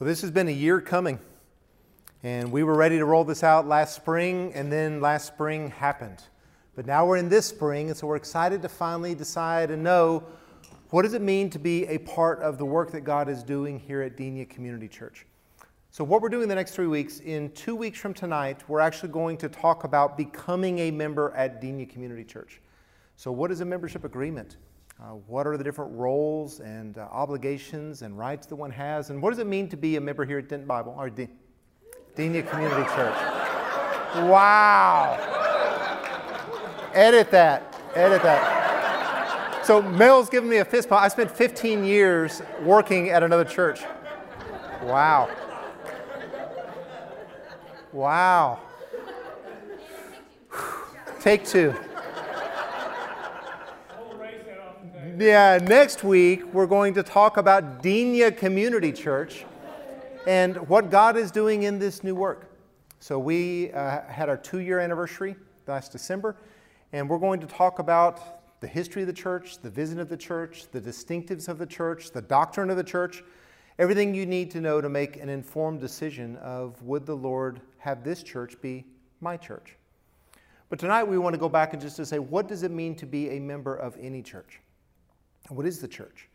Well, this has been a year coming. And we were ready to roll this out last spring, and then last spring happened. But now we're in this spring, and so we're excited to finally decide and know what does it mean to be a part of the work that God is doing here at Denia Community Church. So, what we're doing the next three weeks, in two weeks from tonight, we're actually going to talk about becoming a member at Denia Community Church. So, what is a membership agreement? Uh, what are the different roles and uh, obligations and rights that one has? And what does it mean to be a member here at Denton Bible or D- Denia Community Church? Wow. Edit that. Edit that. So Mel's giving me a fist pump. I spent 15 years working at another church. Wow. Wow. Take two. Yeah, next week we're going to talk about Denia Community Church and what God is doing in this new work. So, we uh, had our two year anniversary last December, and we're going to talk about the history of the church, the vision of the church, the distinctives of the church, the doctrine of the church, everything you need to know to make an informed decision of would the Lord have this church be my church. But tonight we want to go back and just to say, what does it mean to be a member of any church? What is the church?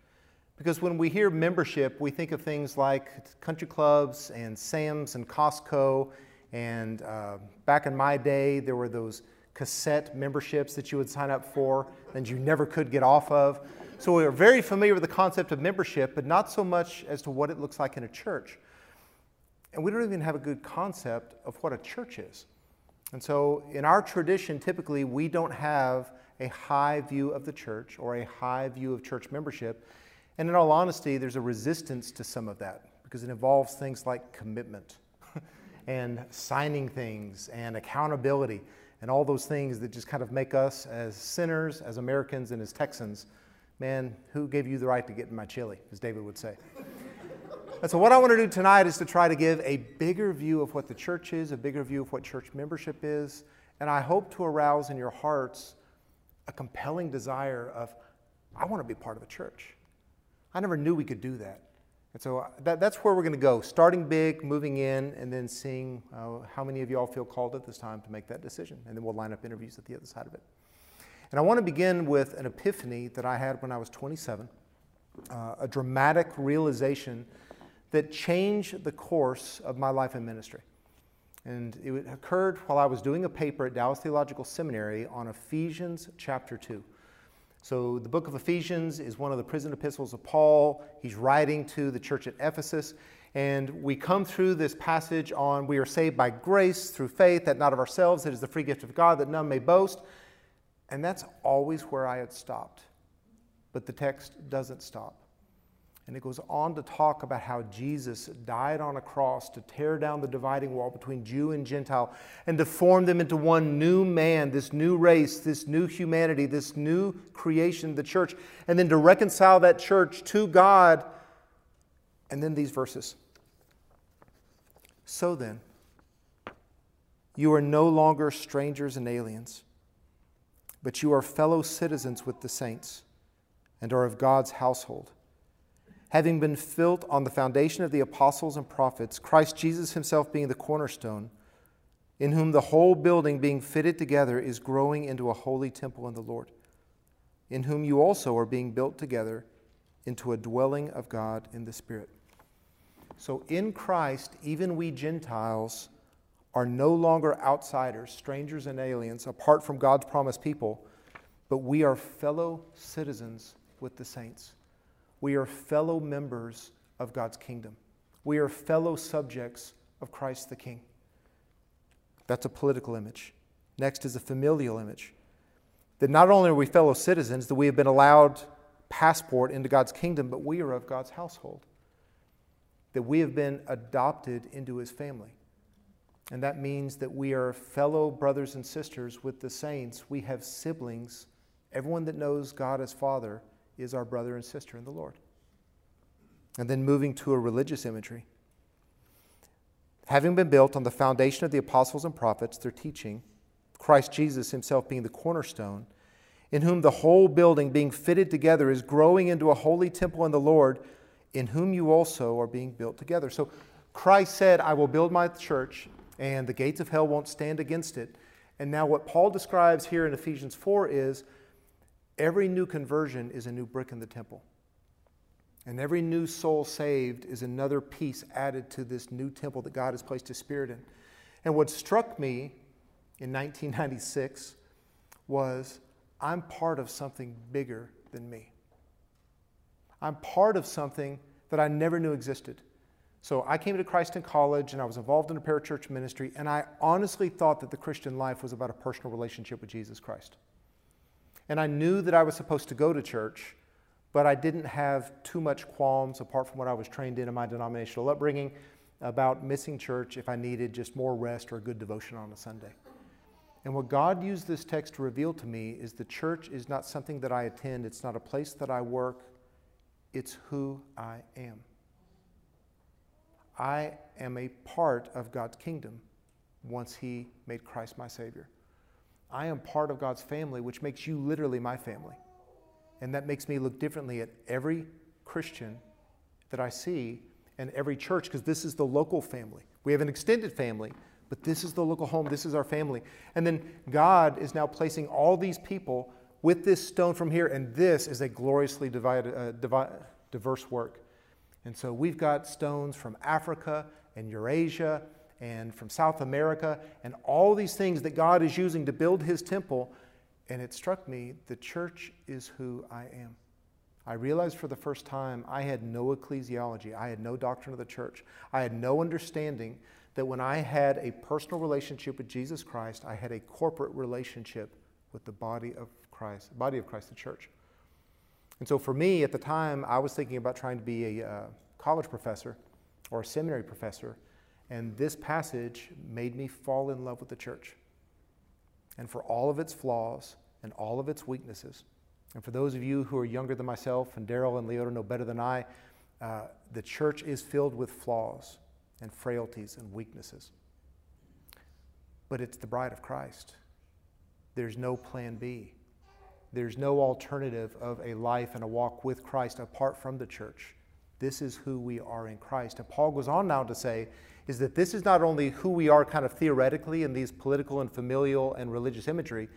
Because when we hear membership, we think of things like country clubs and Sam's and Costco. And uh, back in my day, there were those cassette memberships that you would sign up for and you never could get off of. So we are very familiar with the concept of membership, but not so much as to what it looks like in a church. And we don't even have a good concept of what a church is. And so in our tradition, typically, we don't have a high view of the church or a high view of church membership. And in all honesty, there's a resistance to some of that because it involves things like commitment and signing things and accountability and all those things that just kind of make us as sinners, as Americans, and as Texans, man, who gave you the right to get in my chili, as David would say. and so, what I want to do tonight is to try to give a bigger view of what the church is, a bigger view of what church membership is, and I hope to arouse in your hearts a compelling desire of, I want to be part of a church. I never knew we could do that. And so uh, that, that's where we're going to go, starting big, moving in, and then seeing uh, how many of you all feel called at this time to make that decision. And then we'll line up interviews at the other side of it. And I want to begin with an epiphany that I had when I was 27, uh, a dramatic realization that changed the course of my life and ministry. And it occurred while I was doing a paper at Dallas Theological Seminary on Ephesians chapter 2. So, the book of Ephesians is one of the prison epistles of Paul. He's writing to the church at Ephesus. And we come through this passage on we are saved by grace through faith, that not of ourselves, it is the free gift of God, that none may boast. And that's always where I had stopped. But the text doesn't stop. And it goes on to talk about how Jesus died on a cross to tear down the dividing wall between Jew and Gentile and to form them into one new man, this new race, this new humanity, this new creation, the church, and then to reconcile that church to God. And then these verses. So then, you are no longer strangers and aliens, but you are fellow citizens with the saints and are of God's household having been built on the foundation of the apostles and prophets, Christ Jesus himself being the cornerstone, in whom the whole building being fitted together is growing into a holy temple in the Lord, in whom you also are being built together into a dwelling of God in the Spirit. So in Christ, even we Gentiles are no longer outsiders, strangers, and aliens apart from God's promised people, but we are fellow citizens with the saints. We are fellow members of God's kingdom. We are fellow subjects of Christ the King. That's a political image. Next is a familial image. That not only are we fellow citizens, that we have been allowed passport into God's kingdom, but we are of God's household. That we have been adopted into his family. And that means that we are fellow brothers and sisters with the saints. We have siblings. Everyone that knows God as Father is our brother and sister in the Lord. And then moving to a religious imagery. Having been built on the foundation of the apostles and prophets, their teaching, Christ Jesus himself being the cornerstone, in whom the whole building being fitted together is growing into a holy temple in the Lord, in whom you also are being built together. So Christ said, I will build my church, and the gates of hell won't stand against it. And now, what Paul describes here in Ephesians 4 is every new conversion is a new brick in the temple. And every new soul saved is another piece added to this new temple that God has placed His Spirit in. And what struck me in 1996 was I'm part of something bigger than me. I'm part of something that I never knew existed. So I came to Christ in college and I was involved in a parachurch ministry, and I honestly thought that the Christian life was about a personal relationship with Jesus Christ. And I knew that I was supposed to go to church, but I didn't have too much qualms, apart from what I was trained in in my denominational upbringing, about missing church if I needed just more rest or a good devotion on a Sunday. And what God used this text to reveal to me is the church is not something that I attend, it's not a place that I work, it's who I am. I am a part of God's kingdom once He made Christ my Savior. I am part of God's family, which makes you literally my family. And that makes me look differently at every Christian that I see and every church because this is the local family. We have an extended family, but this is the local home. This is our family. And then God is now placing all these people with this stone from here, and this is a gloriously divided, uh, divi- diverse work. And so we've got stones from Africa and Eurasia and from South America and all these things that God is using to build his temple. And it struck me the church is who I am. I realized for the first time I had no ecclesiology, I had no doctrine of the church, I had no understanding that when I had a personal relationship with Jesus Christ, I had a corporate relationship with the body of Christ, body of Christ, the church. And so for me, at the time, I was thinking about trying to be a uh, college professor or a seminary professor, and this passage made me fall in love with the church. And for all of its flaws and all of its weaknesses, and for those of you who are younger than myself, and Daryl and Leota know better than I, uh, the church is filled with flaws and frailties and weaknesses. But it's the bride of Christ. There's no plan B. There's no alternative of a life and a walk with Christ apart from the church. This is who we are in Christ. And Paul goes on now to say, is that this is not only who we are kind of theoretically in these political and familial and religious imagery,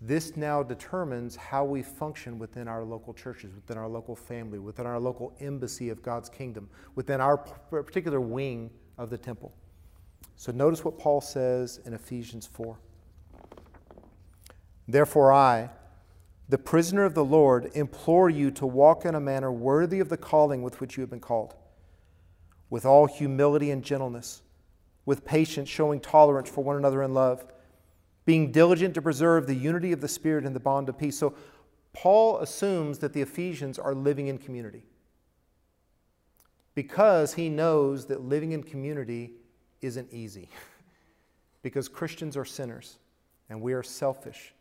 this now determines how we function within our local churches, within our local family, within our local embassy of God's kingdom, within our particular wing of the temple. So notice what Paul says in Ephesians 4. Therefore, I, the prisoner of the Lord, implore you to walk in a manner worthy of the calling with which you have been called, with all humility and gentleness, with patience, showing tolerance for one another in love, being diligent to preserve the unity of the Spirit in the bond of peace. So, Paul assumes that the Ephesians are living in community because he knows that living in community isn't easy. because Christians are sinners and we are selfish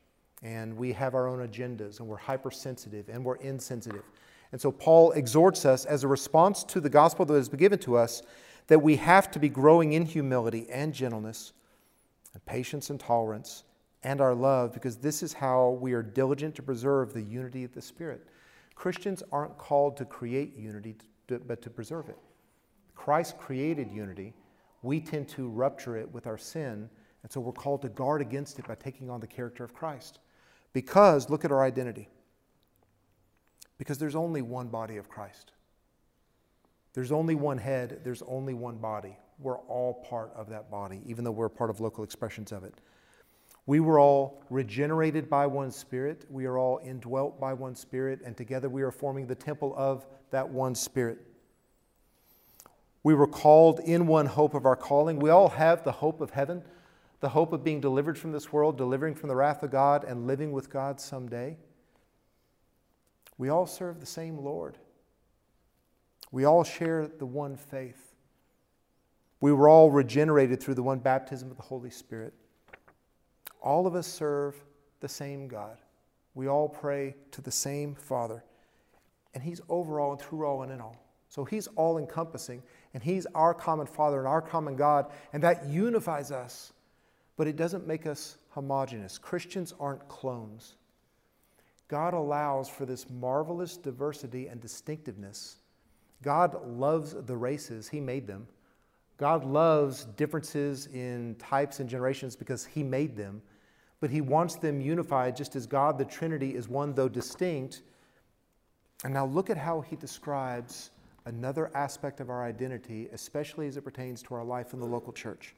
and we have our own agendas and we're hypersensitive and we're insensitive. And so Paul exhorts us as a response to the gospel that has been given to us that we have to be growing in humility and gentleness and patience and tolerance and our love because this is how we are diligent to preserve the unity of the Spirit. Christians aren't called to create unity, but to preserve it. Christ created unity. We tend to rupture it with our sin, and so we're called to guard against it by taking on the character of Christ. Because, look at our identity. Because there's only one body of Christ. There's only one head, there's only one body. We're all part of that body, even though we're part of local expressions of it. We were all regenerated by one Spirit. We are all indwelt by one Spirit, and together we are forming the temple of that one Spirit. We were called in one hope of our calling. We all have the hope of heaven the hope of being delivered from this world, delivering from the wrath of God, and living with God someday. We all serve the same Lord. We all share the one faith. We were all regenerated through the one baptism of the Holy Spirit. All of us serve the same God. We all pray to the same Father. And He's over all and through all and in all. So He's all encompassing, and He's our common Father and our common God, and that unifies us but it doesn't make us homogenous. Christians aren't clones. God allows for this marvelous diversity and distinctiveness God loves the races, He made them. God loves differences in types and generations because He made them. But He wants them unified just as God, the Trinity, is one, though distinct. And now look at how He describes another aspect of our identity, especially as it pertains to our life in the local church.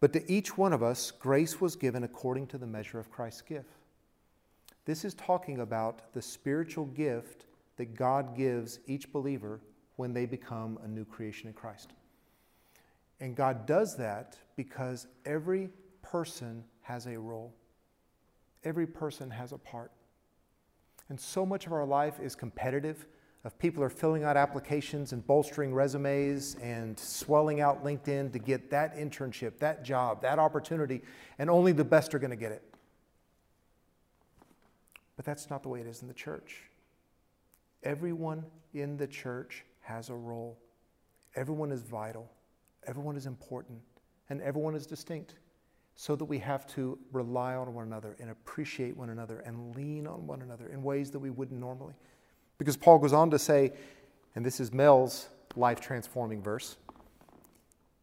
But to each one of us, grace was given according to the measure of Christ's gift. This is talking about the spiritual gift that God gives each believer when they become a new creation in Christ. And God does that because every person has a role, every person has a part. And so much of our life is competitive. Of people are filling out applications and bolstering resumes and swelling out LinkedIn to get that internship, that job, that opportunity, and only the best are going to get it. But that's not the way it is in the church. Everyone in the church has a role. Everyone is vital. Everyone is important. And everyone is distinct. So that we have to rely on one another and appreciate one another and lean on one another in ways that we wouldn't normally. Because Paul goes on to say, and this is Mel's life transforming verse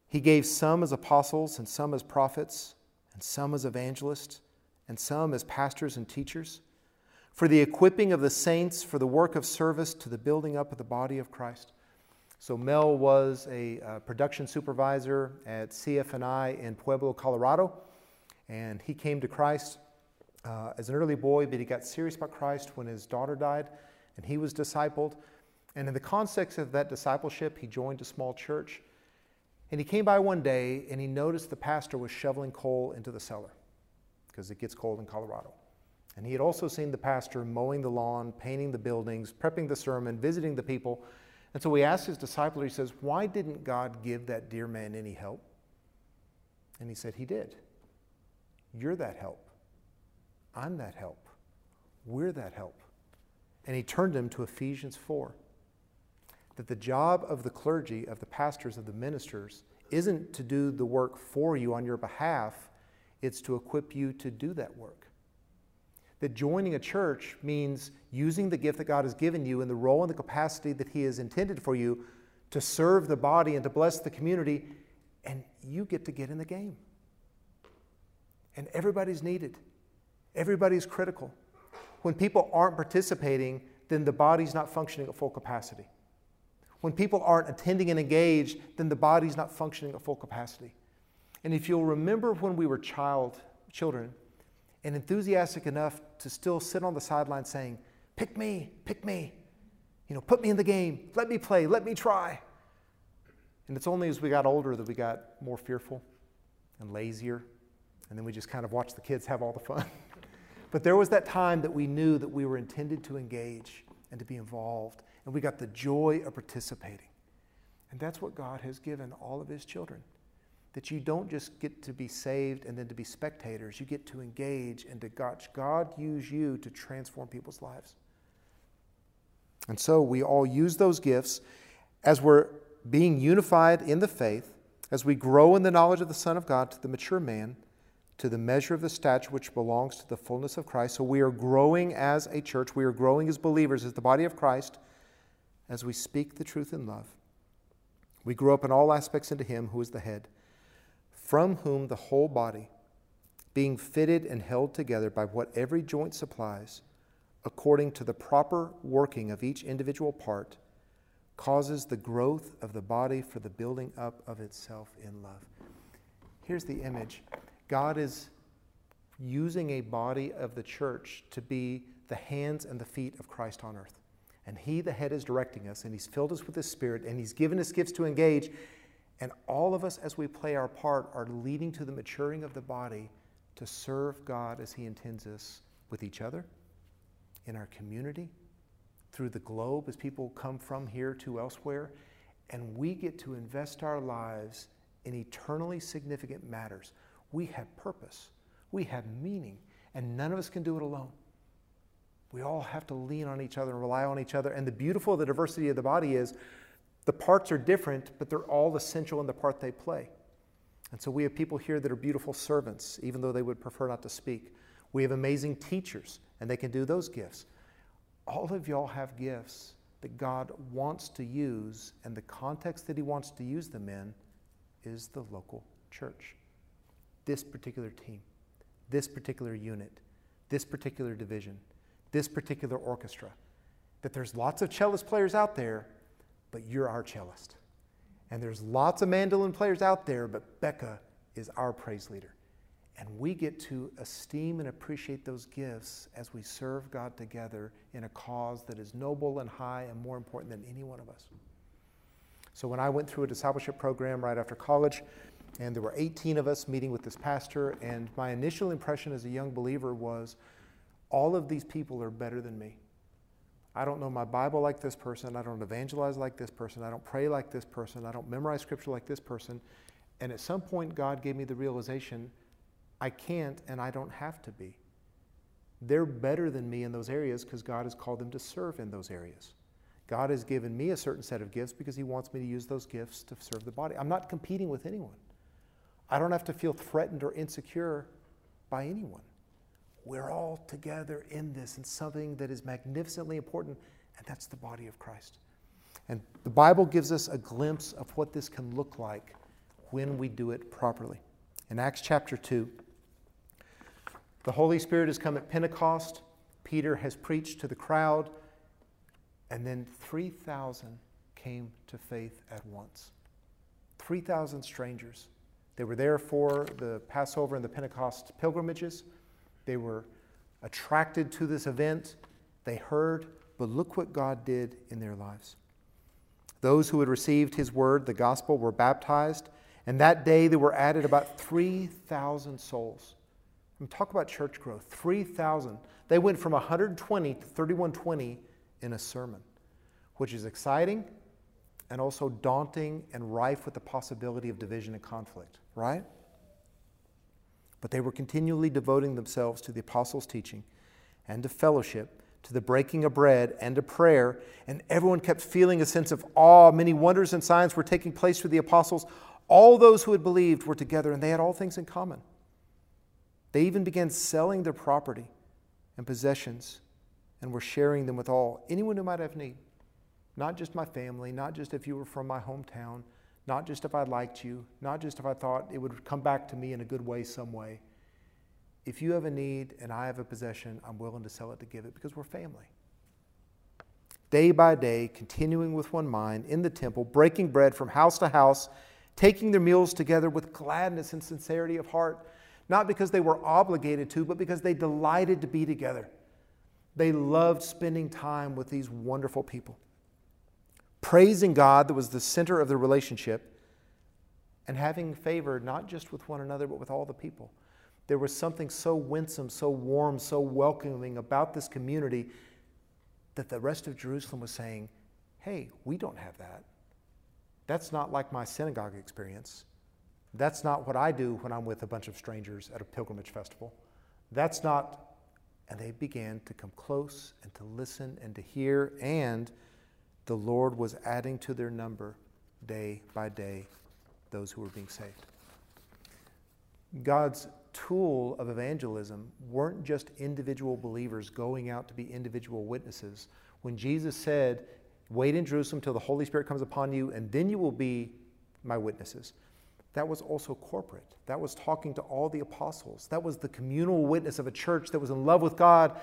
He gave some as apostles, and some as prophets, and some as evangelists, and some as pastors and teachers for the equipping of the saints for the work of service to the building up of the body of Christ. So Mel was a production supervisor at CF&I in Pueblo, Colorado, and he came to Christ uh, as an early boy, but he got serious about Christ when his daughter died, and he was discipled. And in the context of that discipleship, he joined a small church. And he came by one day and he noticed the pastor was shoveling coal into the cellar because it gets cold in Colorado. And he had also seen the pastor mowing the lawn, painting the buildings, prepping the sermon, visiting the people. And so he asked his disciple, he says, Why didn't God give that dear man any help? And he said, He did. You're that help. I'm that help. We're that help. And he turned him to Ephesians 4 that the job of the clergy, of the pastors, of the ministers, isn't to do the work for you on your behalf, it's to equip you to do that work that joining a church means using the gift that God has given you in the role and the capacity that He has intended for you to serve the body and to bless the community, and you get to get in the game. And everybody's needed, everybody's critical. When people aren't participating, then the body's not functioning at full capacity. When people aren't attending and engaged, then the body's not functioning at full capacity. And if you'll remember when we were child, children, and enthusiastic enough to still sit on the sideline saying, Pick me, pick me. You know, put me in the game. Let me play. Let me try. And it's only as we got older that we got more fearful and lazier. And then we just kind of watched the kids have all the fun. but there was that time that we knew that we were intended to engage and to be involved. And we got the joy of participating. And that's what God has given all of His children that you don't just get to be saved and then to be spectators. You get to engage and to watch God use you to transform people's lives. And so we all use those gifts as we're being unified in the faith, as we grow in the knowledge of the Son of God to the mature man, to the measure of the stature which belongs to the fullness of Christ. So we are growing as a church, we are growing as believers, as the body of Christ, as we speak the truth in love. We grow up in all aspects into Him who is the head from whom the whole body, being fitted and held together by what every joint supplies, according to the proper working of each individual part, causes the growth of the body for the building up of itself in love. Here's the image God is using a body of the church to be the hands and the feet of Christ on earth. And He, the head, is directing us, and He's filled us with His Spirit, and He's given us gifts to engage. And all of us, as we play our part, are leading to the maturing of the body to serve God as He intends us with each other, in our community, through the globe as people come from here to elsewhere. And we get to invest our lives in eternally significant matters. We have purpose, we have meaning, and none of us can do it alone. We all have to lean on each other and rely on each other. And the beautiful of the diversity of the body is the parts are different, but they're all essential in the part they play. And so we have people here that are beautiful servants, even though they would prefer not to speak. We have amazing teachers, and they can do those gifts. All of y'all have gifts that God wants to use and the context that He wants to use them in is the local church. This particular team, this particular unit, this particular division, this particular orchestra. That there's lots of cellist players out there, but you're our cellist. And there's lots of mandolin players out there, but Becca is our praise leader. And we get to esteem and appreciate those gifts as we serve God together in a cause that is noble and high and more important than any one of us. So when I went through a discipleship program right after college, and there were 18 of us meeting with this pastor, and my initial impression as a young believer was all of these people are better than me. I don't know my Bible like this person. I don't evangelize like this person. I don't pray like this person. I don't memorize scripture like this person. And at some point, God gave me the realization I can't and I don't have to be. They're better than me in those areas because God has called them to serve in those areas. God has given me a certain set of gifts because He wants me to use those gifts to serve the body. I'm not competing with anyone. I don't have to feel threatened or insecure by anyone. We're all together in this in something that is magnificently important, and that's the body of Christ. And the Bible gives us a glimpse of what this can look like when we do it properly. In Acts chapter 2, the Holy Spirit has come at Pentecost. Peter has preached to the crowd, and then 3,000 came to faith at once. 3,000 strangers. They were there for the Passover and the Pentecost pilgrimages. They were attracted to this event. They heard, but look what God did in their lives. Those who had received his word, the gospel, were baptized, and that day there were added about 3,000 souls. And talk about church growth 3,000. They went from 120 to 3120 in a sermon, which is exciting and also daunting and rife with the possibility of division and conflict, right? But they were continually devoting themselves to the apostles' teaching and to fellowship, to the breaking of bread and to prayer, and everyone kept feeling a sense of awe. Many wonders and signs were taking place through the apostles. All those who had believed were together, and they had all things in common. They even began selling their property and possessions and were sharing them with all, anyone who might have need. Not just my family, not just if you were from my hometown, not just if I liked you, not just if I thought it would come back to me in a good way some way. If you have a need and I have a possession, I'm willing to sell it to give it because we're family. Day by day, continuing with one mind in the temple, breaking bread from house to house, taking their meals together with gladness and sincerity of heart, not because they were obligated to, but because they delighted to be together. They loved spending time with these wonderful people praising God that was the center of the relationship, and having favor not just with one another, but with all the people. There was something so winsome, so warm, so welcoming about this community that the rest of Jerusalem was saying, hey, we don't have that. That's not like my synagogue experience. That's not what I do when I'm with a bunch of strangers at a pilgrimage festival. That's not. And they began to come close and to listen and to hear and the Lord was adding to their number day by day those who were being saved. God's tool of evangelism weren't just individual believers going out to be individual witnesses. When Jesus said, Wait in Jerusalem till the Holy Spirit comes upon you, and then you will be my witnesses. That was also corporate. That was talking to all the apostles. That was the communal witness of a church that was in love with God,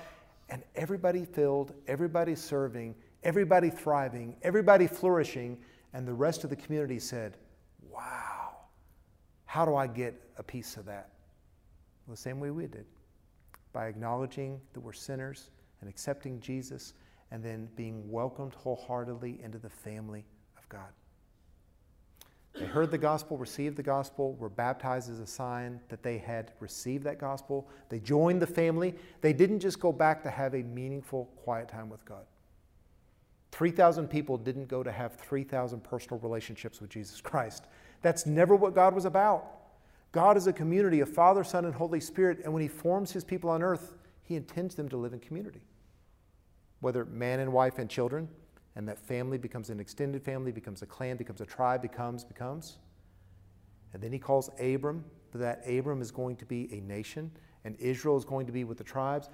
and everybody filled, everybody serving, everybody thriving, everybody flourishing, and the rest of the community said, Wow, how do I get a piece of that? Well, the same way we did by acknowledging that we're sinners and accepting Jesus and then being welcomed wholeheartedly into the family of God. They heard the gospel, received the gospel, were baptized as a sign that they had received that gospel. They joined the family. They didn't just go back to have a meaningful, quiet time with God. 3,000 people didn't go to have 3,000 personal relationships with Jesus Christ. That's never what God was about. God is a community of Father, Son, and Holy Spirit, and when He forms His people on earth, He intends them to live in community. Whether man and wife and children, and that family becomes an extended family, becomes a clan, becomes a tribe, becomes, becomes. And then He calls Abram, that Abram is going to be a nation, and Israel is going to be with the tribes.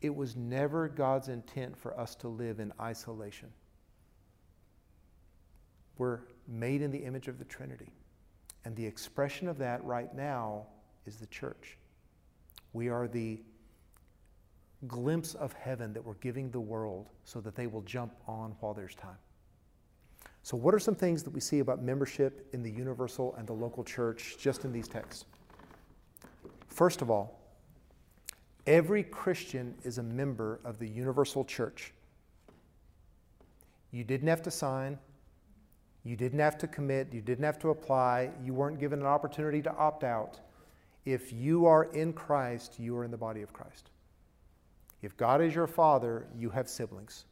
It was never God's intent for us to live in isolation. We're made in the image of the Trinity. And the expression of that right now is the church. We are the glimpse of heaven that we're giving the world so that they will jump on while there's time. So, what are some things that we see about membership in the universal and the local church just in these texts? First of all, every Christian is a member of the universal church. You didn't have to sign, you didn't have to commit, you didn't have to apply, you weren't given an opportunity to opt out. If you are in Christ, you are in the body of Christ. If God is your father, you have siblings.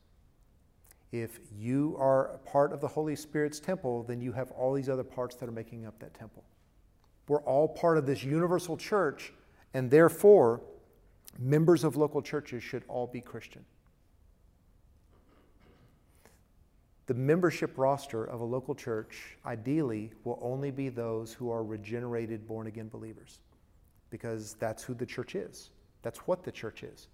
If you are part of the Holy Spirit's temple, then you have all these other parts that are making up that temple. We're all part of this universal church, and therefore, members of local churches should all be Christian. The membership roster of a local church ideally will only be those who are regenerated, born again believers, because that's who the church is. That's what the church is.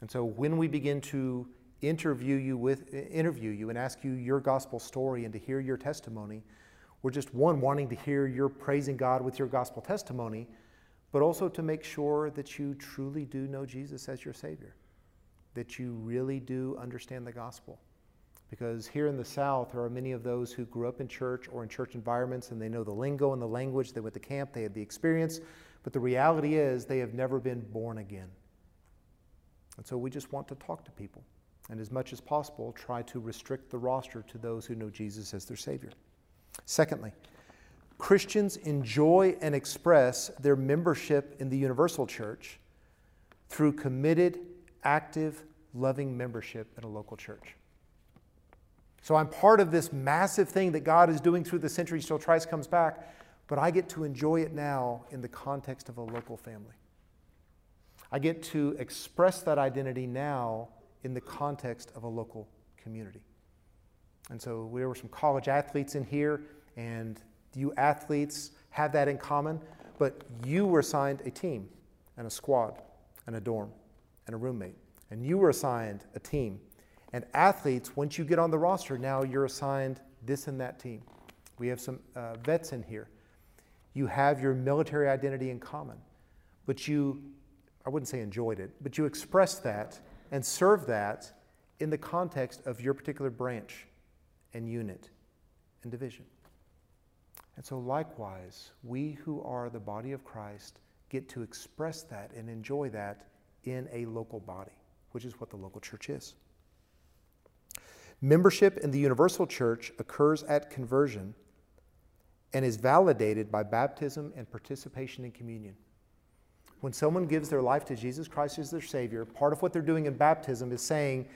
And so when we begin to interview you with interview you and ask you your gospel story and to hear your testimony, we're just one wanting to hear your praising God with your gospel testimony, but also to make sure that you truly do know Jesus as your Savior, that you really do understand the gospel. Because here in the South, there are many of those who grew up in church or in church environments and they know the lingo and the language. They went to camp, they had the experience, but the reality is they have never been born again. And so we just want to talk to people and, as much as possible, try to restrict the roster to those who know Jesus as their Savior. Secondly, Christians enjoy and express their membership in the universal church through committed, active, loving membership in a local church. So I'm part of this massive thing that God is doing through the centuries till Christ comes back, but I get to enjoy it now in the context of a local family. I get to express that identity now in the context of a local community. And so there were some college athletes in here, and you athletes have that in common, but you were assigned a team and a squad and a dorm and a roommate, and you were assigned a team. And athletes, once you get on the roster, now you're assigned this and that team. We have some uh, vets in here. You have your military identity in common, but you I wouldn't say enjoyed it, but you expressed that and served that in the context of your particular branch and unit and division. And so, likewise, we who are the body of Christ get to express that and enjoy that in a local body, which is what the local church is. Membership in the universal church occurs at conversion and is validated by baptism and participation in communion. When someone gives their life to Jesus Christ as their Savior, part of what they're doing in baptism is saying,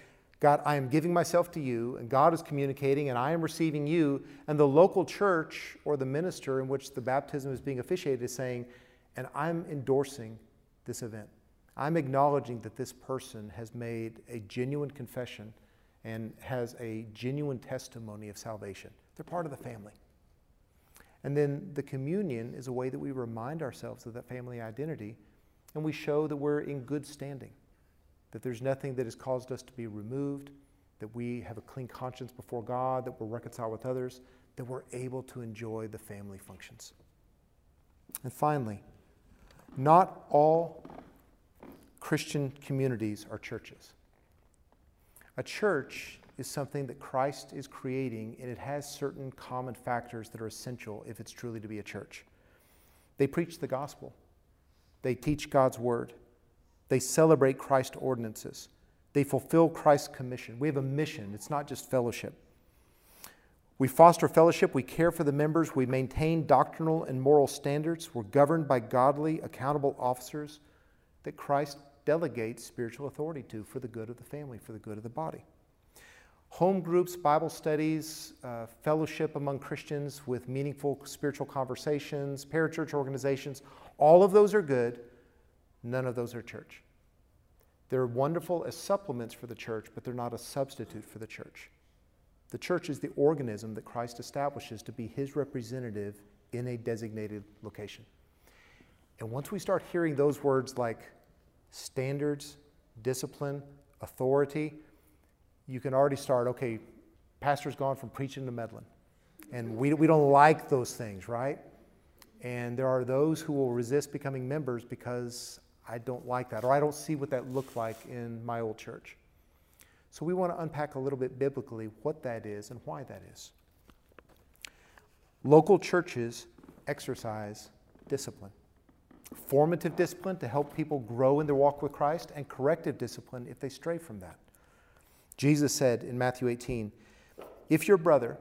God, I am giving myself to you, and God is communicating, and I am receiving you. And the local church or the minister in which the baptism is being officiated is saying, and I'm endorsing this event. I'm acknowledging that this person has made a genuine confession and has a genuine testimony of salvation. They're part of the family. And then the communion is a way that we remind ourselves of that family identity and we show that we're in good standing, that there's nothing that has caused us to be removed, that we have a clean conscience before God, that we're reconciled with others, that we're able to enjoy the family functions. And finally, not all Christian communities are churches. A church is something that Christ is creating, and it has certain common factors that are essential if it's truly to be a church. They preach the gospel. They teach God's word. They celebrate Christ's ordinances. They fulfill Christ's commission. We have a mission, it's not just fellowship. We foster fellowship, we care for the members, we maintain doctrinal and moral standards, we're governed by godly, accountable officers that Christ delegates spiritual authority to for the good of the family, for the good of the body. Home groups, Bible studies, uh, fellowship among Christians with meaningful spiritual conversations, parachurch organizations, all of those are good. None of those are church. They're wonderful as supplements for the church, but they're not a substitute for the church. The church is the organism that Christ establishes to be his representative in a designated location. And once we start hearing those words like standards discipline, authority, you can already start, okay, pastor's gone from preaching to meddling. And we, we don't like those things, right? And there are those who will resist becoming members because I don't like that, or I don't see what that looked like in my old church. So we want to unpack a little bit biblically what that is and why that is. Local churches exercise discipline formative discipline to help people grow in their walk with Christ, and corrective discipline if they stray from that. Jesus said in Matthew 18, if your brother,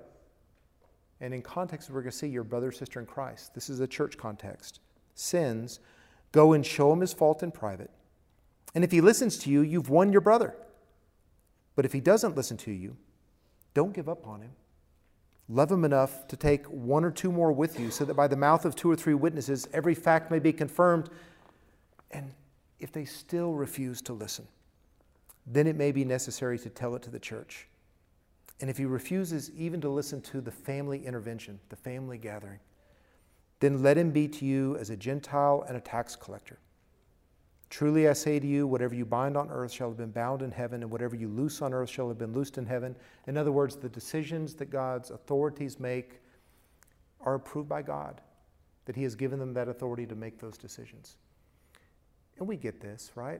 and in context, we're going to see your brother sister in Christ, this is a church context, sins, go and show him his fault in private. And if he listens to you, you've won your brother. But if he doesn't listen to you, don't give up on him. Love him enough to take one or two more with you, so that by the mouth of two or three witnesses, every fact may be confirmed. And if they still refuse to listen, then it may be necessary to tell it to the church. And if he refuses even to listen to the family intervention, the family gathering, then let him be to you as a Gentile and a tax collector. Truly I say to you, whatever you bind on earth shall have been bound in heaven, and whatever you loose on earth shall have been loosed in heaven. In other words, the decisions that God's authorities make are approved by God, that He has given them that authority to make those decisions. And we get this, right?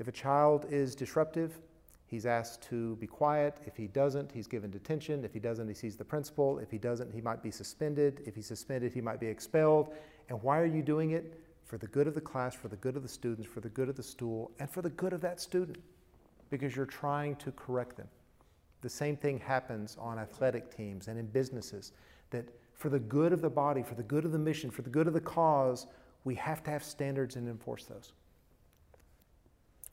If a child is disruptive, he's asked to be quiet. If he doesn't, he's given detention. If he doesn't, he sees the principal. If he doesn't, he might be suspended. If he's suspended, he might be expelled. And why are you doing it? for the good of the class, for the good of the students, for the good of the school, and for the good of that student, because you're trying to correct them. The same thing happens on athletic teams and in businesses, that for the good of the body, for the good of the mission, for the good of the cause, we have to have standards and enforce those.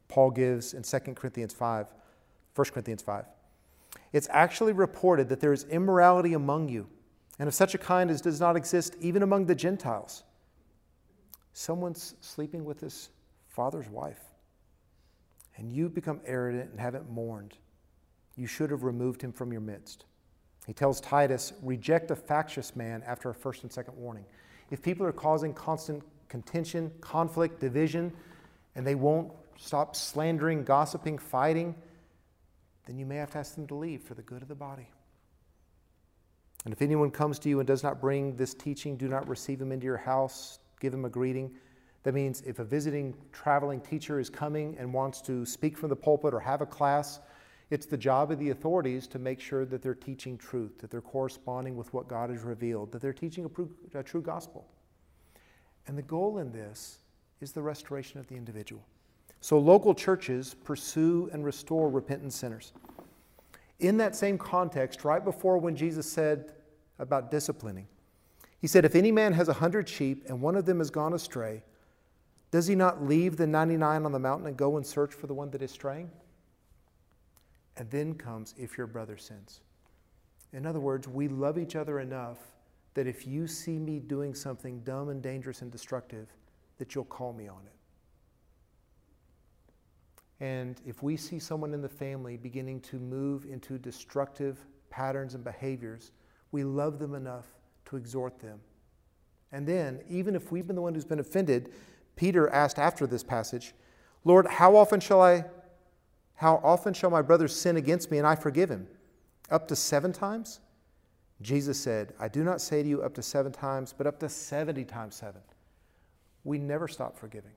Paul gives in 2 Corinthians 5, 1 Corinthians 5. It's actually reported that there is immorality among you, and of such a kind as does not exist even among the Gentiles someone's sleeping with his father's wife, and you become arrogant and haven't mourned, you should have removed him from your midst. He tells Titus, reject a factious man after a first and second warning. If people are causing constant contention, conflict, division, and they won't stop slandering, gossiping, fighting, then you may have to ask them to leave for the good of the body. And if anyone comes to you and does not bring this teaching, do not receive him into your house give them a greeting. That means if a visiting traveling teacher is coming and wants to speak from the pulpit or have a class, it's the job of the authorities to make sure that they're teaching truth, that they're corresponding with what God has revealed, that they're teaching a, a true gospel. And the goal in this is the restoration of the individual. So local churches pursue and restore repentant sinners. In that same context, right before when Jesus said about disciplining, he said, If any man has a hundred sheep and one of them has gone astray, does he not leave the 99 on the mountain and go and search for the one that is straying? And then comes, If your brother sins. In other words, we love each other enough that if you see me doing something dumb and dangerous and destructive, that you'll call me on it. And if we see someone in the family beginning to move into destructive patterns and behaviors, we love them enough to exhort them. And then, even if we've been the one who's been offended, Peter asked after this passage, Lord, how often shall I how often shall my brother sin against me and I forgive him? Up to 7 times? Jesus said, I do not say to you up to 7 times, but up to 70 times 7. We never stop forgiving.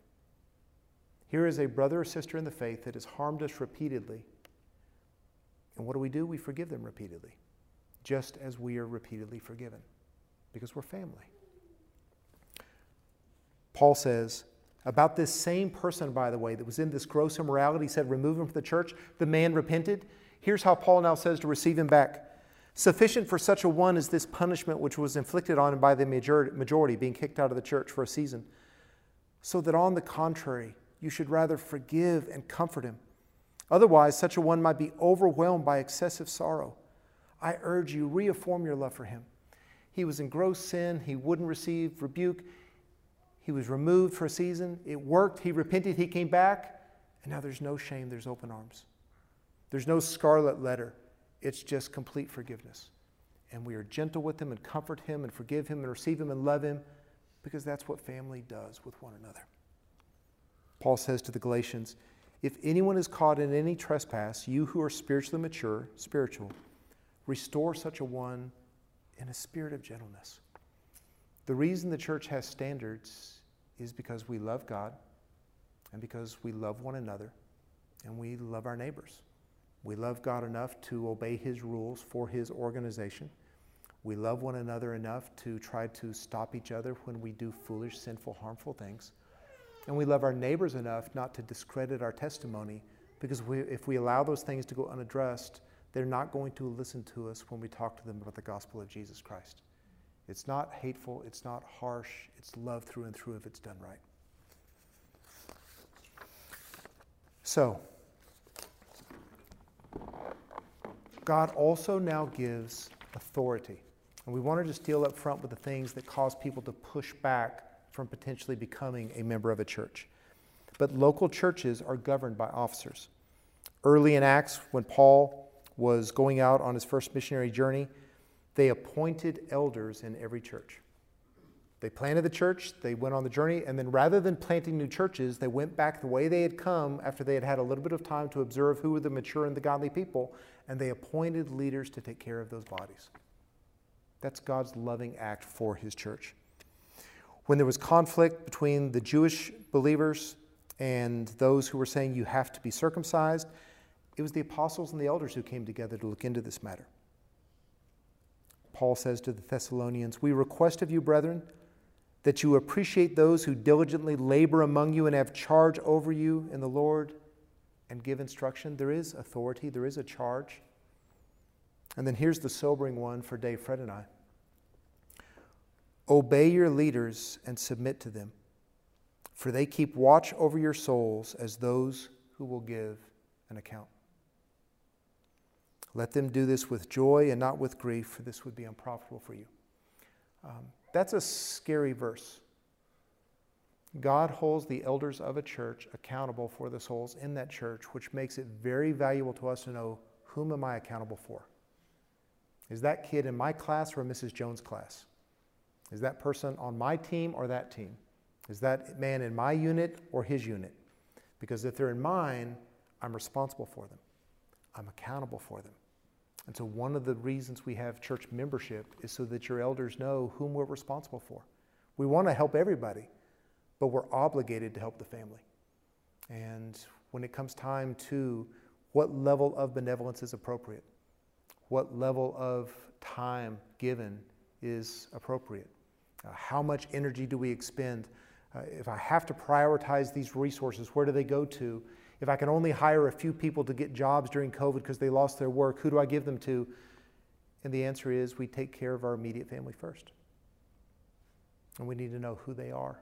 Here is a brother or sister in the faith that has harmed us repeatedly. And what do we do? We forgive them repeatedly, just as we are repeatedly forgiven because we're family. Paul says, about this same person, by the way, that was in this gross immorality, said, remove him from the church. The man repented. Here's how Paul now says to receive him back. Sufficient for such a one is this punishment which was inflicted on him by the majority, being kicked out of the church for a season. So that on the contrary, you should rather forgive and comfort him. Otherwise, such a one might be overwhelmed by excessive sorrow. I urge you, reaffirm your love for him. He was in gross sin. He wouldn't receive rebuke. He was removed for a season. It worked. He repented. He came back. And now there's no shame. There's open arms. There's no scarlet letter. It's just complete forgiveness. And we are gentle with him and comfort him and forgive him and receive him and love him because that's what family does with one another. Paul says to the Galatians, If anyone is caught in any trespass, you who are spiritually mature, spiritual, restore such a one in a spirit of gentleness. The reason the church has standards is because we love God and because we love one another and we love our neighbors. We love God enough to obey His rules for His organization. We love one another enough to try to stop each other when we do foolish, sinful, harmful things. And we love our neighbors enough not to discredit our testimony because we, if we allow those things to go unaddressed, they're not going to listen to us when we talk to them about the gospel of Jesus Christ. It's not hateful, it's not harsh, it's love through and through if it's done right. So, God also now gives authority. And we want to just deal up front with the things that cause people to push back from potentially becoming a member of a church. But local churches are governed by officers. Early in Acts, when Paul was going out on his first missionary journey, they appointed elders in every church. They planted the church, they went on the journey, and then rather than planting new churches, they went back the way they had come after they had had a little bit of time to observe who were the mature and the godly people, and they appointed leaders to take care of those bodies. That's God's loving act for his church. When there was conflict between the Jewish believers and those who were saying you have to be circumcised, it was the apostles and the elders who came together to look into this matter. Paul says to the Thessalonians, We request of you, brethren, that you appreciate those who diligently labor among you and have charge over you in the Lord and give instruction. There is authority, there is a charge. And then here's the sobering one for Dave, Fred, and I Obey your leaders and submit to them, for they keep watch over your souls as those who will give an account. Let them do this with joy and not with grief, for this would be unprofitable for you. Um, that's a scary verse. God holds the elders of a church accountable for the souls in that church, which makes it very valuable to us to know whom am I accountable for? Is that kid in my class or Mrs. Jones' class? Is that person on my team or that team? Is that man in my unit or his unit? Because if they're in mine, I'm responsible for them. I'm accountable for them. And so, one of the reasons we have church membership is so that your elders know whom we're responsible for. We want to help everybody, but we're obligated to help the family. And when it comes time to what level of benevolence is appropriate, what level of time given is appropriate, uh, how much energy do we expend? Uh, if I have to prioritize these resources, where do they go to? If I can only hire a few people to get jobs during COVID because they lost their work, who do I give them to? And the answer is we take care of our immediate family first. And we need to know who they are.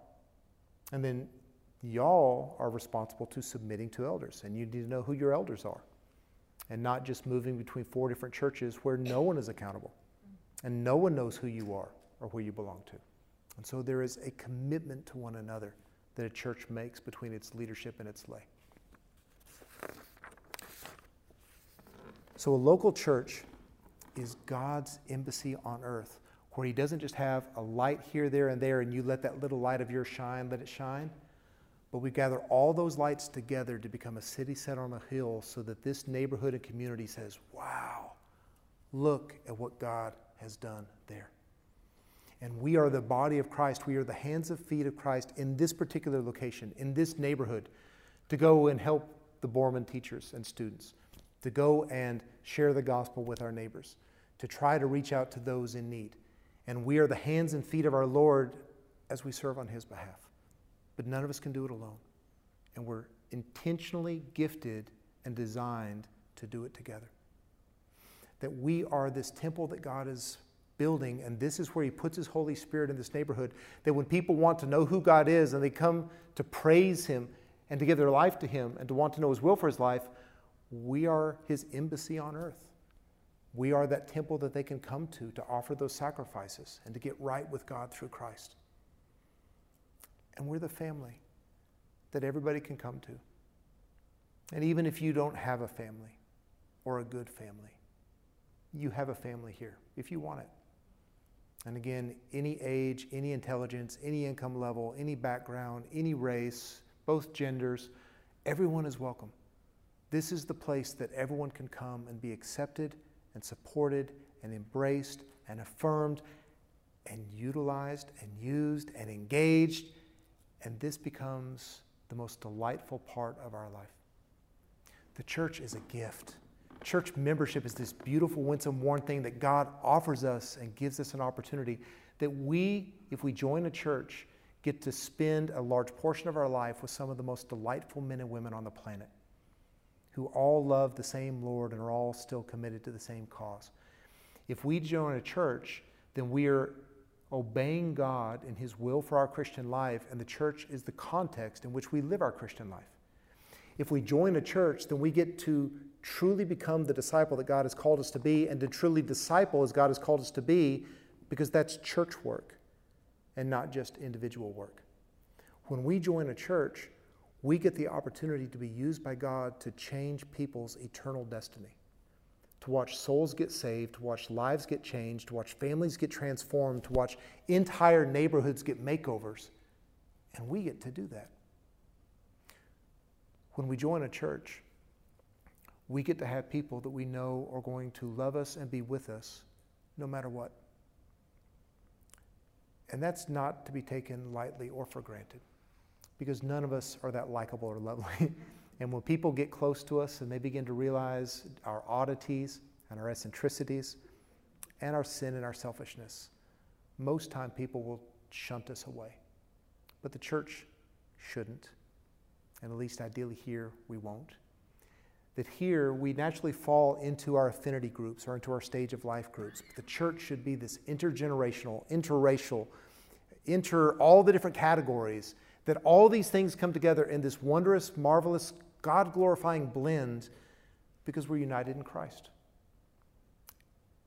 And then y'all are responsible to submitting to elders, and you need to know who your elders are. And not just moving between four different churches where no one is accountable and no one knows who you are or where you belong to. And so there is a commitment to one another that a church makes between its leadership and its lay. So a local church is God's embassy on earth, where He doesn't just have a light here, there, and there, and you let that little light of yours shine, let it shine. But we gather all those lights together to become a city set on a hill so that this neighborhood and community says, wow, look at what God has done there. And we are the body of Christ. We are the hands and feet of Christ in this particular location, in this neighborhood, to go and help the Borman teachers and students, to go and share the gospel with our neighbors, to try to reach out to those in need. And we are the hands and feet of our Lord as we serve on His behalf. But none of us can do it alone. And we're intentionally gifted and designed to do it together. That we are this temple that God is building, and this is where He puts His Holy Spirit in this neighborhood. That when people want to know who God is and they come to praise Him and to give their life to Him and to want to know His will for His life, we are His embassy on earth. We are that temple that they can come to to offer those sacrifices and to get right with God through Christ. And we're the family that everybody can come to. And even if you don't have a family or a good family, you have a family here if you want it. And again, any age, any intelligence, any income level, any background, any race, both genders, Everyone is welcome. This is the place that everyone can come and be accepted and supported and embraced and affirmed and utilized and used and engaged. And this becomes the most delightful part of our life. The church is a gift. Church membership is this beautiful, winsome, worn thing that God offers us and gives us an opportunity that we, if we join a church, get to spend a large portion of our life with some of the most delightful men and women on the planet who all love the same Lord and are all still committed to the same cause. If we join a church, then we are obeying God and His will for our Christian life, and the church is the context in which we live our Christian life. If we join a church, then we get to truly become the disciple that God has called us to be and to truly disciple as God has called us to be because that's church work and not just individual work. When we join a church, we get the opportunity to be used by God to change people's eternal destiny to watch souls get saved, to watch lives get changed, to watch families get transformed, to watch entire neighborhoods get makeovers. And we get to do that. When we join a church, we get to have people that we know are going to love us and be with us no matter what. And that's not to be taken lightly or for granted because none of us are that likable or lovely. And when people get close to us and they begin to realize our oddities and our eccentricities and our sin and our selfishness, most time people will shunt us away. But the church shouldn't. And at least ideally here, we won't. That here we naturally fall into our affinity groups or into our stage of life groups. But the church should be this intergenerational, interracial, inter all the different categories that all these things come together in this wondrous, marvelous, God glorifying blend because we're united in Christ.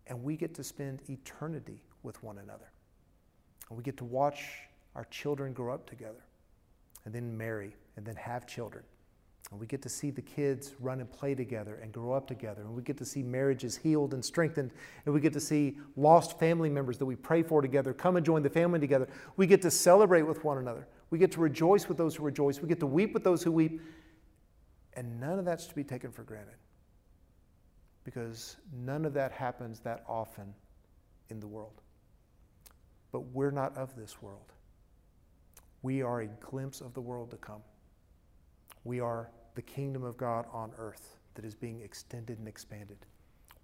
And we get to spend eternity with one another. And we get to watch our children grow up together and then marry and then have children. And we get to see the kids run and play together and grow up together. And we get to see marriages healed and strengthened. And we get to see lost family members that we pray for together come and join the family together. We get to celebrate with one another. We get to rejoice with those who rejoice. We get to weep with those who weep. And none of that's to be taken for granted because none of that happens that often in the world. But we're not of this world. We are a glimpse of the world to come. We are the kingdom of God on earth that is being extended and expanded.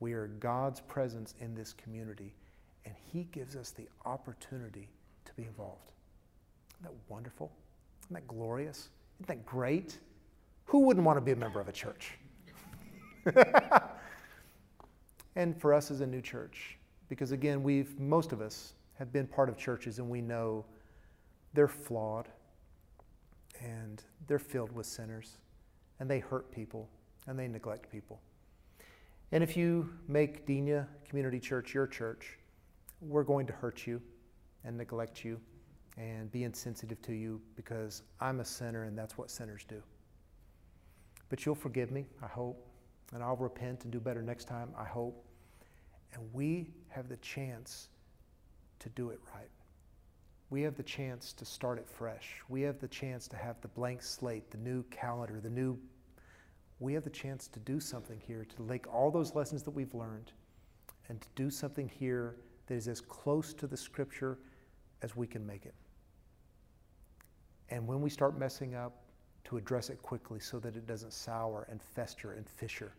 We are God's presence in this community, and He gives us the opportunity to be involved. Isn't that wonderful? Isn't that glorious? Isn't that great? Who wouldn't want to be a member of a church? and for us as a new church, because again, we've, most of us have been part of churches and we know they're flawed and they're filled with sinners and they hurt people and they neglect people. And if you make Denia Community Church your church, we're going to hurt you and neglect you and be insensitive to you because I'm a sinner and that's what sinners do. But you'll forgive me, I hope, and I'll repent and do better next time, I hope. And we have the chance to do it right. We have the chance to start it fresh. We have the chance to have the blank slate, the new calendar, the new. We have the chance to do something here, to take all those lessons that we've learned and to do something here that is as close to the scripture as we can make it. And when we start messing up, to address it quickly so that it doesn't sour and fester and fissure.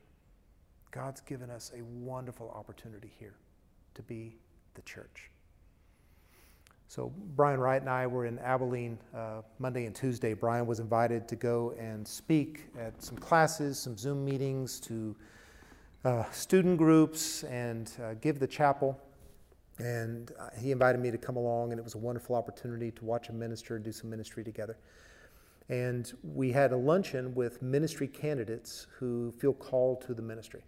God's given us a wonderful opportunity here to be the church. So, Brian Wright and I were in Abilene uh, Monday and Tuesday. Brian was invited to go and speak at some classes, some Zoom meetings, to uh, student groups, and uh, give the chapel. And uh, he invited me to come along, and it was a wonderful opportunity to watch a minister do some ministry together. And we had a luncheon with ministry candidates who feel called to the ministry.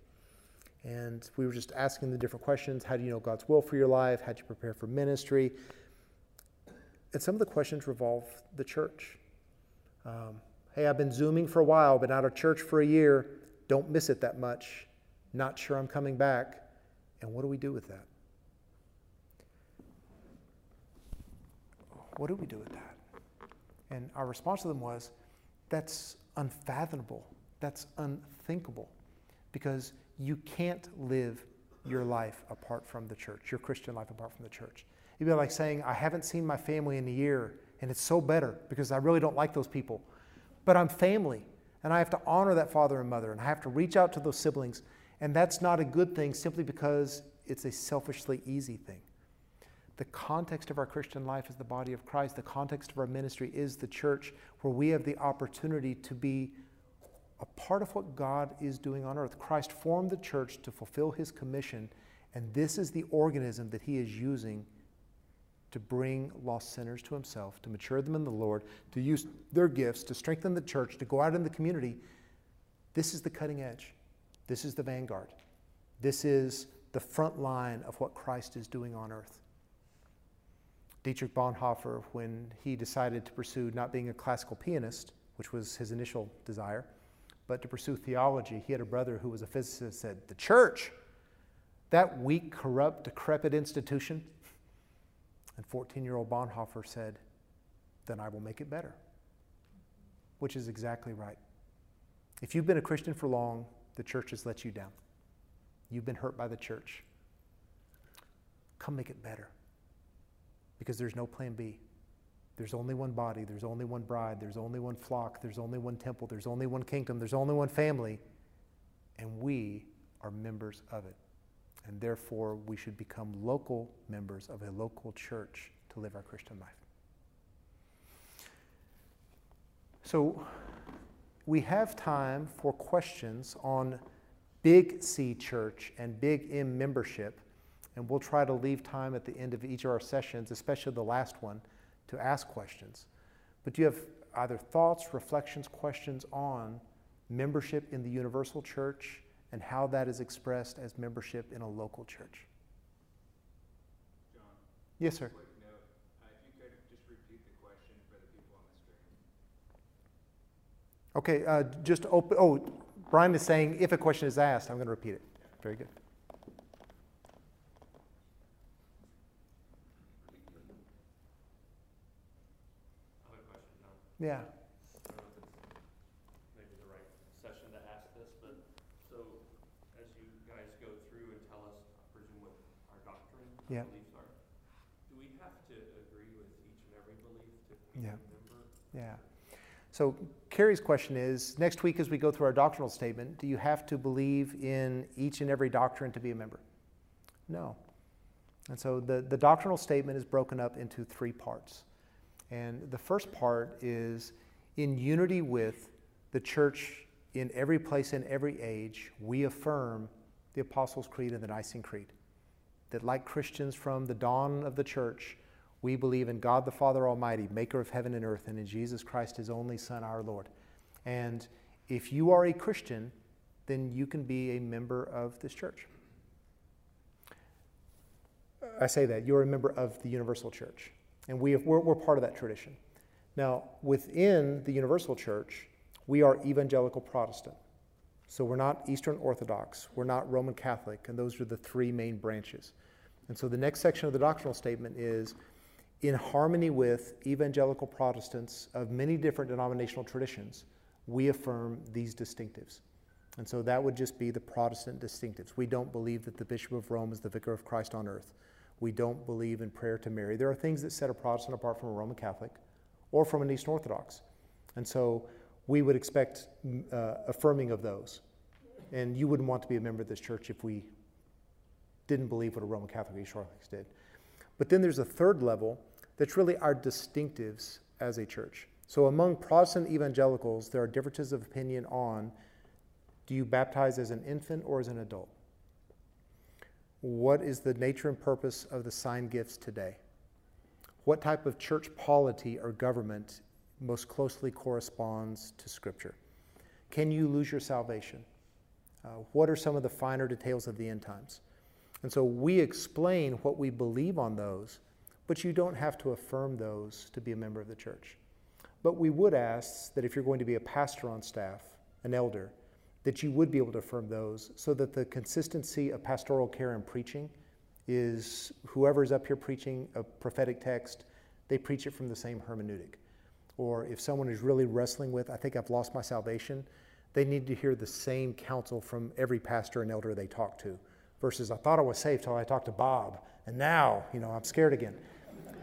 And we were just asking the different questions How do you know God's will for your life? How do you prepare for ministry? And some of the questions revolve the church. Um, hey, I've been Zooming for a while, been out of church for a year, don't miss it that much, not sure I'm coming back. And what do we do with that? What do we do with that? And our response to them was, that's unfathomable. That's unthinkable because you can't live your life apart from the church, your Christian life apart from the church. It'd be like saying, I haven't seen my family in a year, and it's so better because I really don't like those people. But I'm family, and I have to honor that father and mother, and I have to reach out to those siblings. And that's not a good thing simply because it's a selfishly easy thing. The context of our Christian life is the body of Christ. The context of our ministry is the church, where we have the opportunity to be a part of what God is doing on earth. Christ formed the church to fulfill his commission, and this is the organism that he is using to bring lost sinners to himself, to mature them in the Lord, to use their gifts, to strengthen the church, to go out in the community. This is the cutting edge. This is the vanguard. This is the front line of what Christ is doing on earth. Dietrich Bonhoeffer, when he decided to pursue not being a classical pianist, which was his initial desire, but to pursue theology, he had a brother who was a physicist said, The church, that weak, corrupt, decrepit institution. And 14 year old Bonhoeffer said, Then I will make it better. Which is exactly right. If you've been a Christian for long, the church has let you down. You've been hurt by the church. Come make it better because there's no plan B. There's only one body, there's only one bride, there's only one flock, there's only one temple, there's only one kingdom, there's only one family, and we are members of it. And therefore, we should become local members of a local church to live our Christian life. So, we have time for questions on Big C Church and Big M membership. And we'll try to leave time at the end of each of our sessions, especially the last one, to ask questions. But do you have either thoughts, reflections, questions on membership in the universal church and how that is expressed as membership in a local church? John? Yes, sir. Note, uh, if you could just repeat the question for the people on the screen. Okay, uh, just open. Oh, Brian is saying if a question is asked, I'm going to repeat it. Very good. Yeah. maybe the right session to ask this, but so as you guys go through and tell us, I presume what our doctrine Yeah. beliefs are, do we have to agree with each and every belief to be Yeah. a member? Yeah. So Carrie's question is next week, as we go through our doctrinal statement, do you have to believe in each and every doctrine to be a member? No. And so the, the doctrinal statement is broken up into three parts. And the first part is in unity with the church in every place in every age, we affirm the Apostles' Creed and the Nicene Creed. That, like Christians from the dawn of the church, we believe in God the Father Almighty, maker of heaven and earth, and in Jesus Christ, his only Son, our Lord. And if you are a Christian, then you can be a member of this church. I say that, you're a member of the universal church. And we have, we're, we're part of that tradition. Now, within the universal church, we are evangelical Protestant. So we're not Eastern Orthodox, we're not Roman Catholic, and those are the three main branches. And so the next section of the doctrinal statement is in harmony with evangelical Protestants of many different denominational traditions, we affirm these distinctives. And so that would just be the Protestant distinctives. We don't believe that the Bishop of Rome is the vicar of Christ on earth. We don't believe in prayer to Mary. There are things that set a Protestant apart from a Roman Catholic or from an Eastern Orthodox. And so we would expect uh, affirming of those. And you wouldn't want to be a member of this church if we didn't believe what a Roman Catholic Eastern Orthodox did. But then there's a third level that's really our distinctives as a church. So among Protestant evangelicals, there are differences of opinion on do you baptize as an infant or as an adult? What is the nature and purpose of the sign gifts today? What type of church polity or government most closely corresponds to Scripture? Can you lose your salvation? Uh, what are some of the finer details of the end times? And so we explain what we believe on those, but you don't have to affirm those to be a member of the church. But we would ask that if you're going to be a pastor on staff, an elder, that you would be able to affirm those so that the consistency of pastoral care and preaching is whoever's up here preaching a prophetic text, they preach it from the same hermeneutic. Or if someone is really wrestling with, I think I've lost my salvation, they need to hear the same counsel from every pastor and elder they talk to versus I thought I was safe till I talked to Bob, and now, you know, I'm scared again.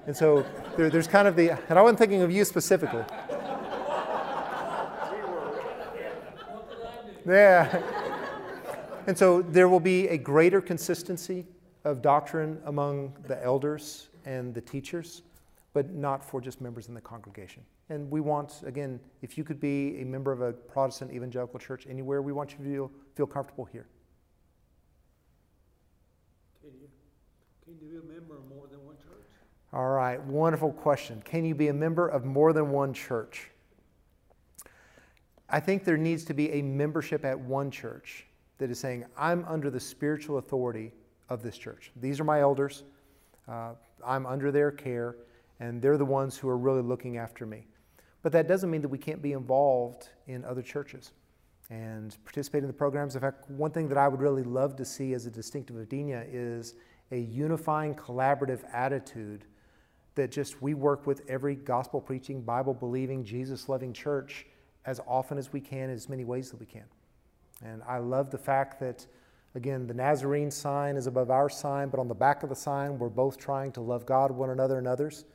And so there, there's kind of the, and I wasn't thinking of you specifically. Yeah. And so there will be a greater consistency of doctrine among the elders and the teachers, but not for just members in the congregation. And we want, again, if you could be a member of a Protestant evangelical church anywhere, we want you to feel, feel comfortable here. Can you, can you be a member of more than one church? All right, wonderful question. Can you be a member of more than one church? I think there needs to be a membership at one church that is saying, I'm under the spiritual authority of this church. These are my elders. Uh, I'm under their care, and they're the ones who are really looking after me. But that doesn't mean that we can't be involved in other churches and participate in the programs. In fact, one thing that I would really love to see as a distinctive of Denia is a unifying, collaborative attitude that just we work with every gospel preaching, Bible believing, Jesus loving church as often as we can, as many ways that we can. And I love the fact that, again, the Nazarene sign is above our sign, but on the back of the sign, we're both trying to love God, one another, and others.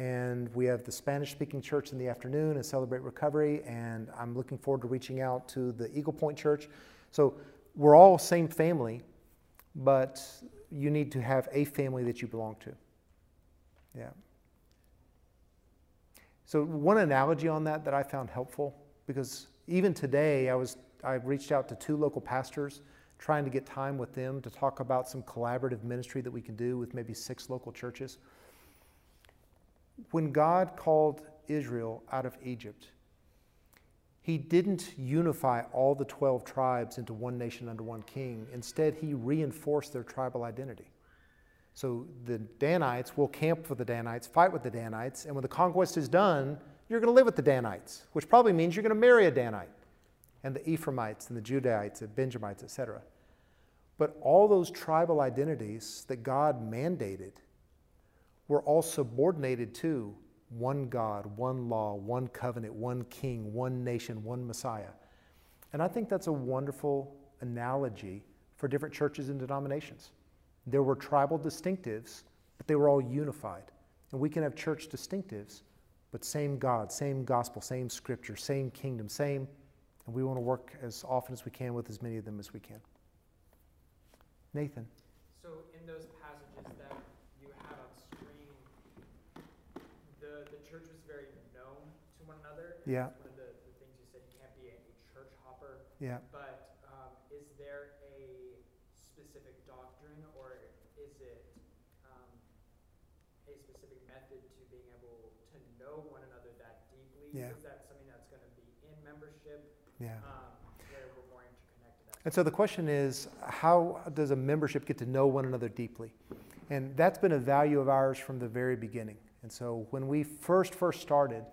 And we have the Spanish speaking church in the afternoon and celebrate recovery. And I'm looking forward to reaching out to the Eagle Point Church. So we're all same family, but you need to have a family that you belong to. Yeah. So one analogy on that that I found helpful because even today I was I reached out to two local pastors trying to get time with them to talk about some collaborative ministry that we can do with maybe six local churches. When God called Israel out of Egypt, he didn't unify all the 12 tribes into one nation under one king. Instead, he reinforced their tribal identity. So the Danites will camp with the Danites, fight with the Danites, and when the conquest is done, you're going to live with the Danites, which probably means you're going to marry a Danite, and the Ephraimites and the Judahites and Benjamites, etc. But all those tribal identities that God mandated were all subordinated to one God, one law, one covenant, one king, one nation, one Messiah. And I think that's a wonderful analogy for different churches and denominations. There were tribal distinctives, but they were all unified. And we can have church distinctives, but same God, same gospel, same scripture, same kingdom, same. And we want to work as often as we can with as many of them as we can. Nathan. So, in those passages that you had on screen, the, the church was very known to Yeah. One of the, the things you said, you can't be a, church hopper. Yeah. But um, is there a specific doctrine or is it um, a specific method to being able to know one another that deeply? Yeah. Is that something that's going to be in membership? Yeah. Um, where we're more interconnected? And so the question is how does a membership get to know one another deeply? And that's been a value of ours from the very beginning. And so when we first first started,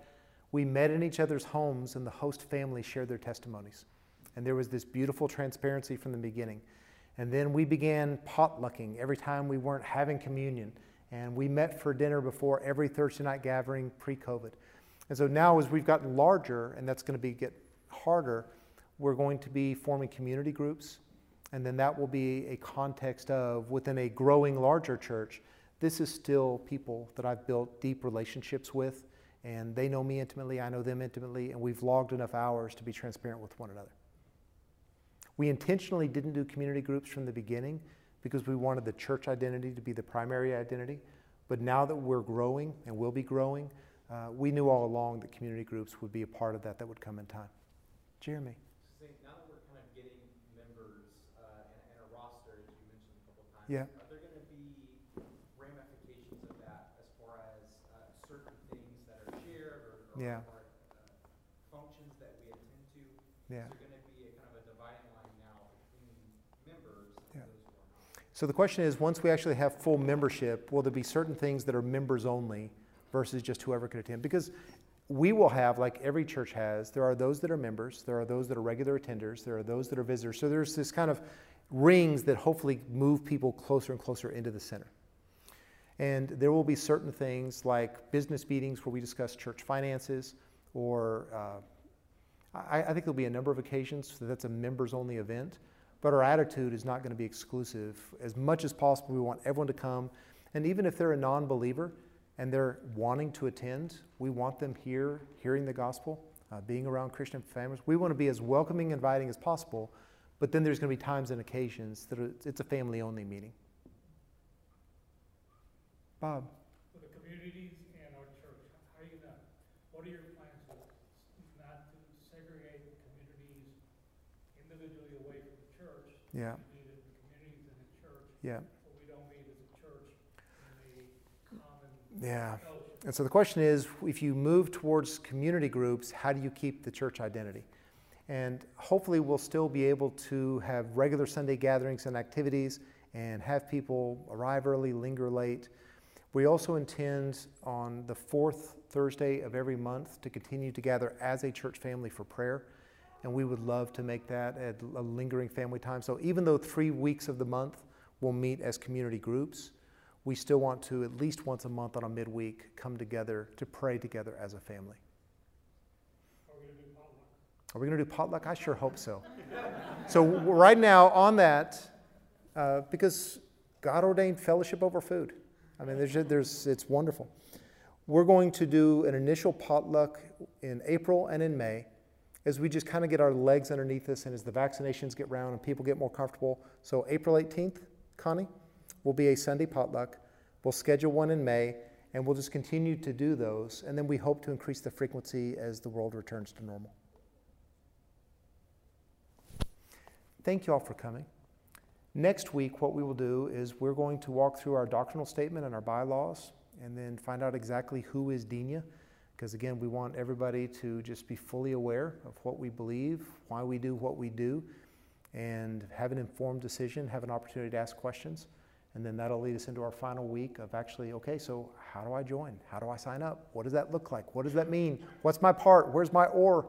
we met in each other's homes and the host family shared their testimonies. And there was this beautiful transparency from the beginning. And then we began potlucking every time we weren't having communion. And we met for dinner before every Thursday night gathering pre COVID. And so now, as we've gotten larger, and that's going to be get harder, we're going to be forming community groups. And then that will be a context of within a growing larger church. This is still people that I've built deep relationships with, and they know me intimately, I know them intimately, and we've logged enough hours to be transparent with one another. We intentionally didn't do community groups from the beginning because we wanted the church identity to be the primary identity. But now that we're growing and will be growing, uh, we knew all along that community groups would be a part of that that would come in time. Jeremy. Now that we're kind of getting members uh, and, and a roster, as you mentioned a couple of times, Yeah. are there going to be ramifications of that as far as uh, certain things that are shared or, or, Yeah. or uh, functions that we attend to? Yeah. Is there going to be a kind of a dividing line now between members Yeah. and those who are not? So the question is once we actually have full membership, will there be certain things that are members only versus just whoever could attend? Because we will have, like every church has, there are those that are members, there are those that are regular attenders, there are those that are visitors. So there's this kind of rings that hopefully move people closer and closer into the center. And there will be certain things like business meetings where we discuss church finances, or uh, I, I think there'll be a number of occasions that that's a members only event. But our attitude is not going to be exclusive. As much as possible, we want everyone to come. And even if they're a non believer and they're wanting to attend, we want them here hearing the gospel, uh, being around Christian families. We want to be as welcoming and inviting as possible. But then there's going to be times and occasions that it's a family only meeting. Bob. For the communities and our church, how are you gonna, what are your plans to, not to segregate the communities individually away from the church? Yeah. The communities and in church, Yeah. we don't meet as a church in a common Yeah. fellowship. And so the question is if you move towards community groups, how do you keep the church identity? And hopefully, we'll still be able to have regular Sunday gatherings and activities and have people arrive early, linger late. We also intend on the fourth Thursday of every month to continue to gather as a church family for prayer. And we would love to make that a lingering family time. So even though three weeks of the month we'll meet as community groups, we still want to at least once a month on a midweek come together to pray together as a family. Are we going to do potluck? I sure hope so. so, right now, on that, uh, because God ordained fellowship over food. I mean, there's, there's, it's wonderful. We're going to do an initial potluck in April and in May as we just kind of get our legs underneath us and as the vaccinations get round and people get more comfortable. So, April 18th, Connie, will be a Sunday potluck. We'll schedule one in May and we'll just continue to do those. And then we hope to increase the frequency as the world returns to normal. Thank you all for coming. Next week, what we will do is we're going to walk through our doctrinal statement and our bylaws and then find out exactly who is Denia. Because again, we want everybody to just be fully aware of what we believe, why we do what we do, and have an informed decision, have an opportunity to ask questions. And then that'll lead us into our final week of actually, okay, so how do I join? How do I sign up? What does that look like? What does that mean? What's my part? Where's my or?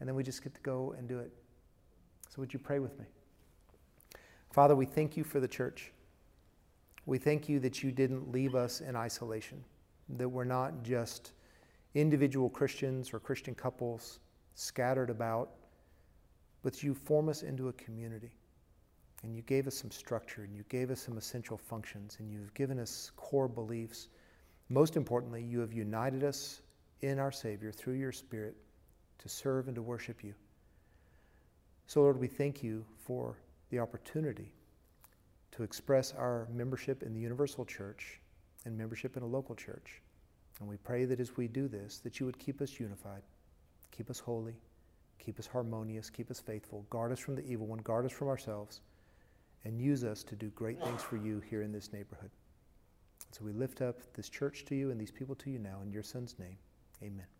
And then we just get to go and do it. So, would you pray with me? Father, we thank you for the church. We thank you that you didn't leave us in isolation, that we're not just individual Christians or Christian couples scattered about, but you form us into a community. And you gave us some structure, and you gave us some essential functions, and you've given us core beliefs. Most importantly, you have united us in our Savior through your Spirit to serve and to worship you. So, Lord, we thank you for the opportunity to express our membership in the universal church and membership in a local church. And we pray that as we do this, that you would keep us unified, keep us holy, keep us harmonious, keep us faithful, guard us from the evil one, guard us from ourselves, and use us to do great things for you here in this neighborhood. So we lift up this church to you and these people to you now in your son's name. Amen.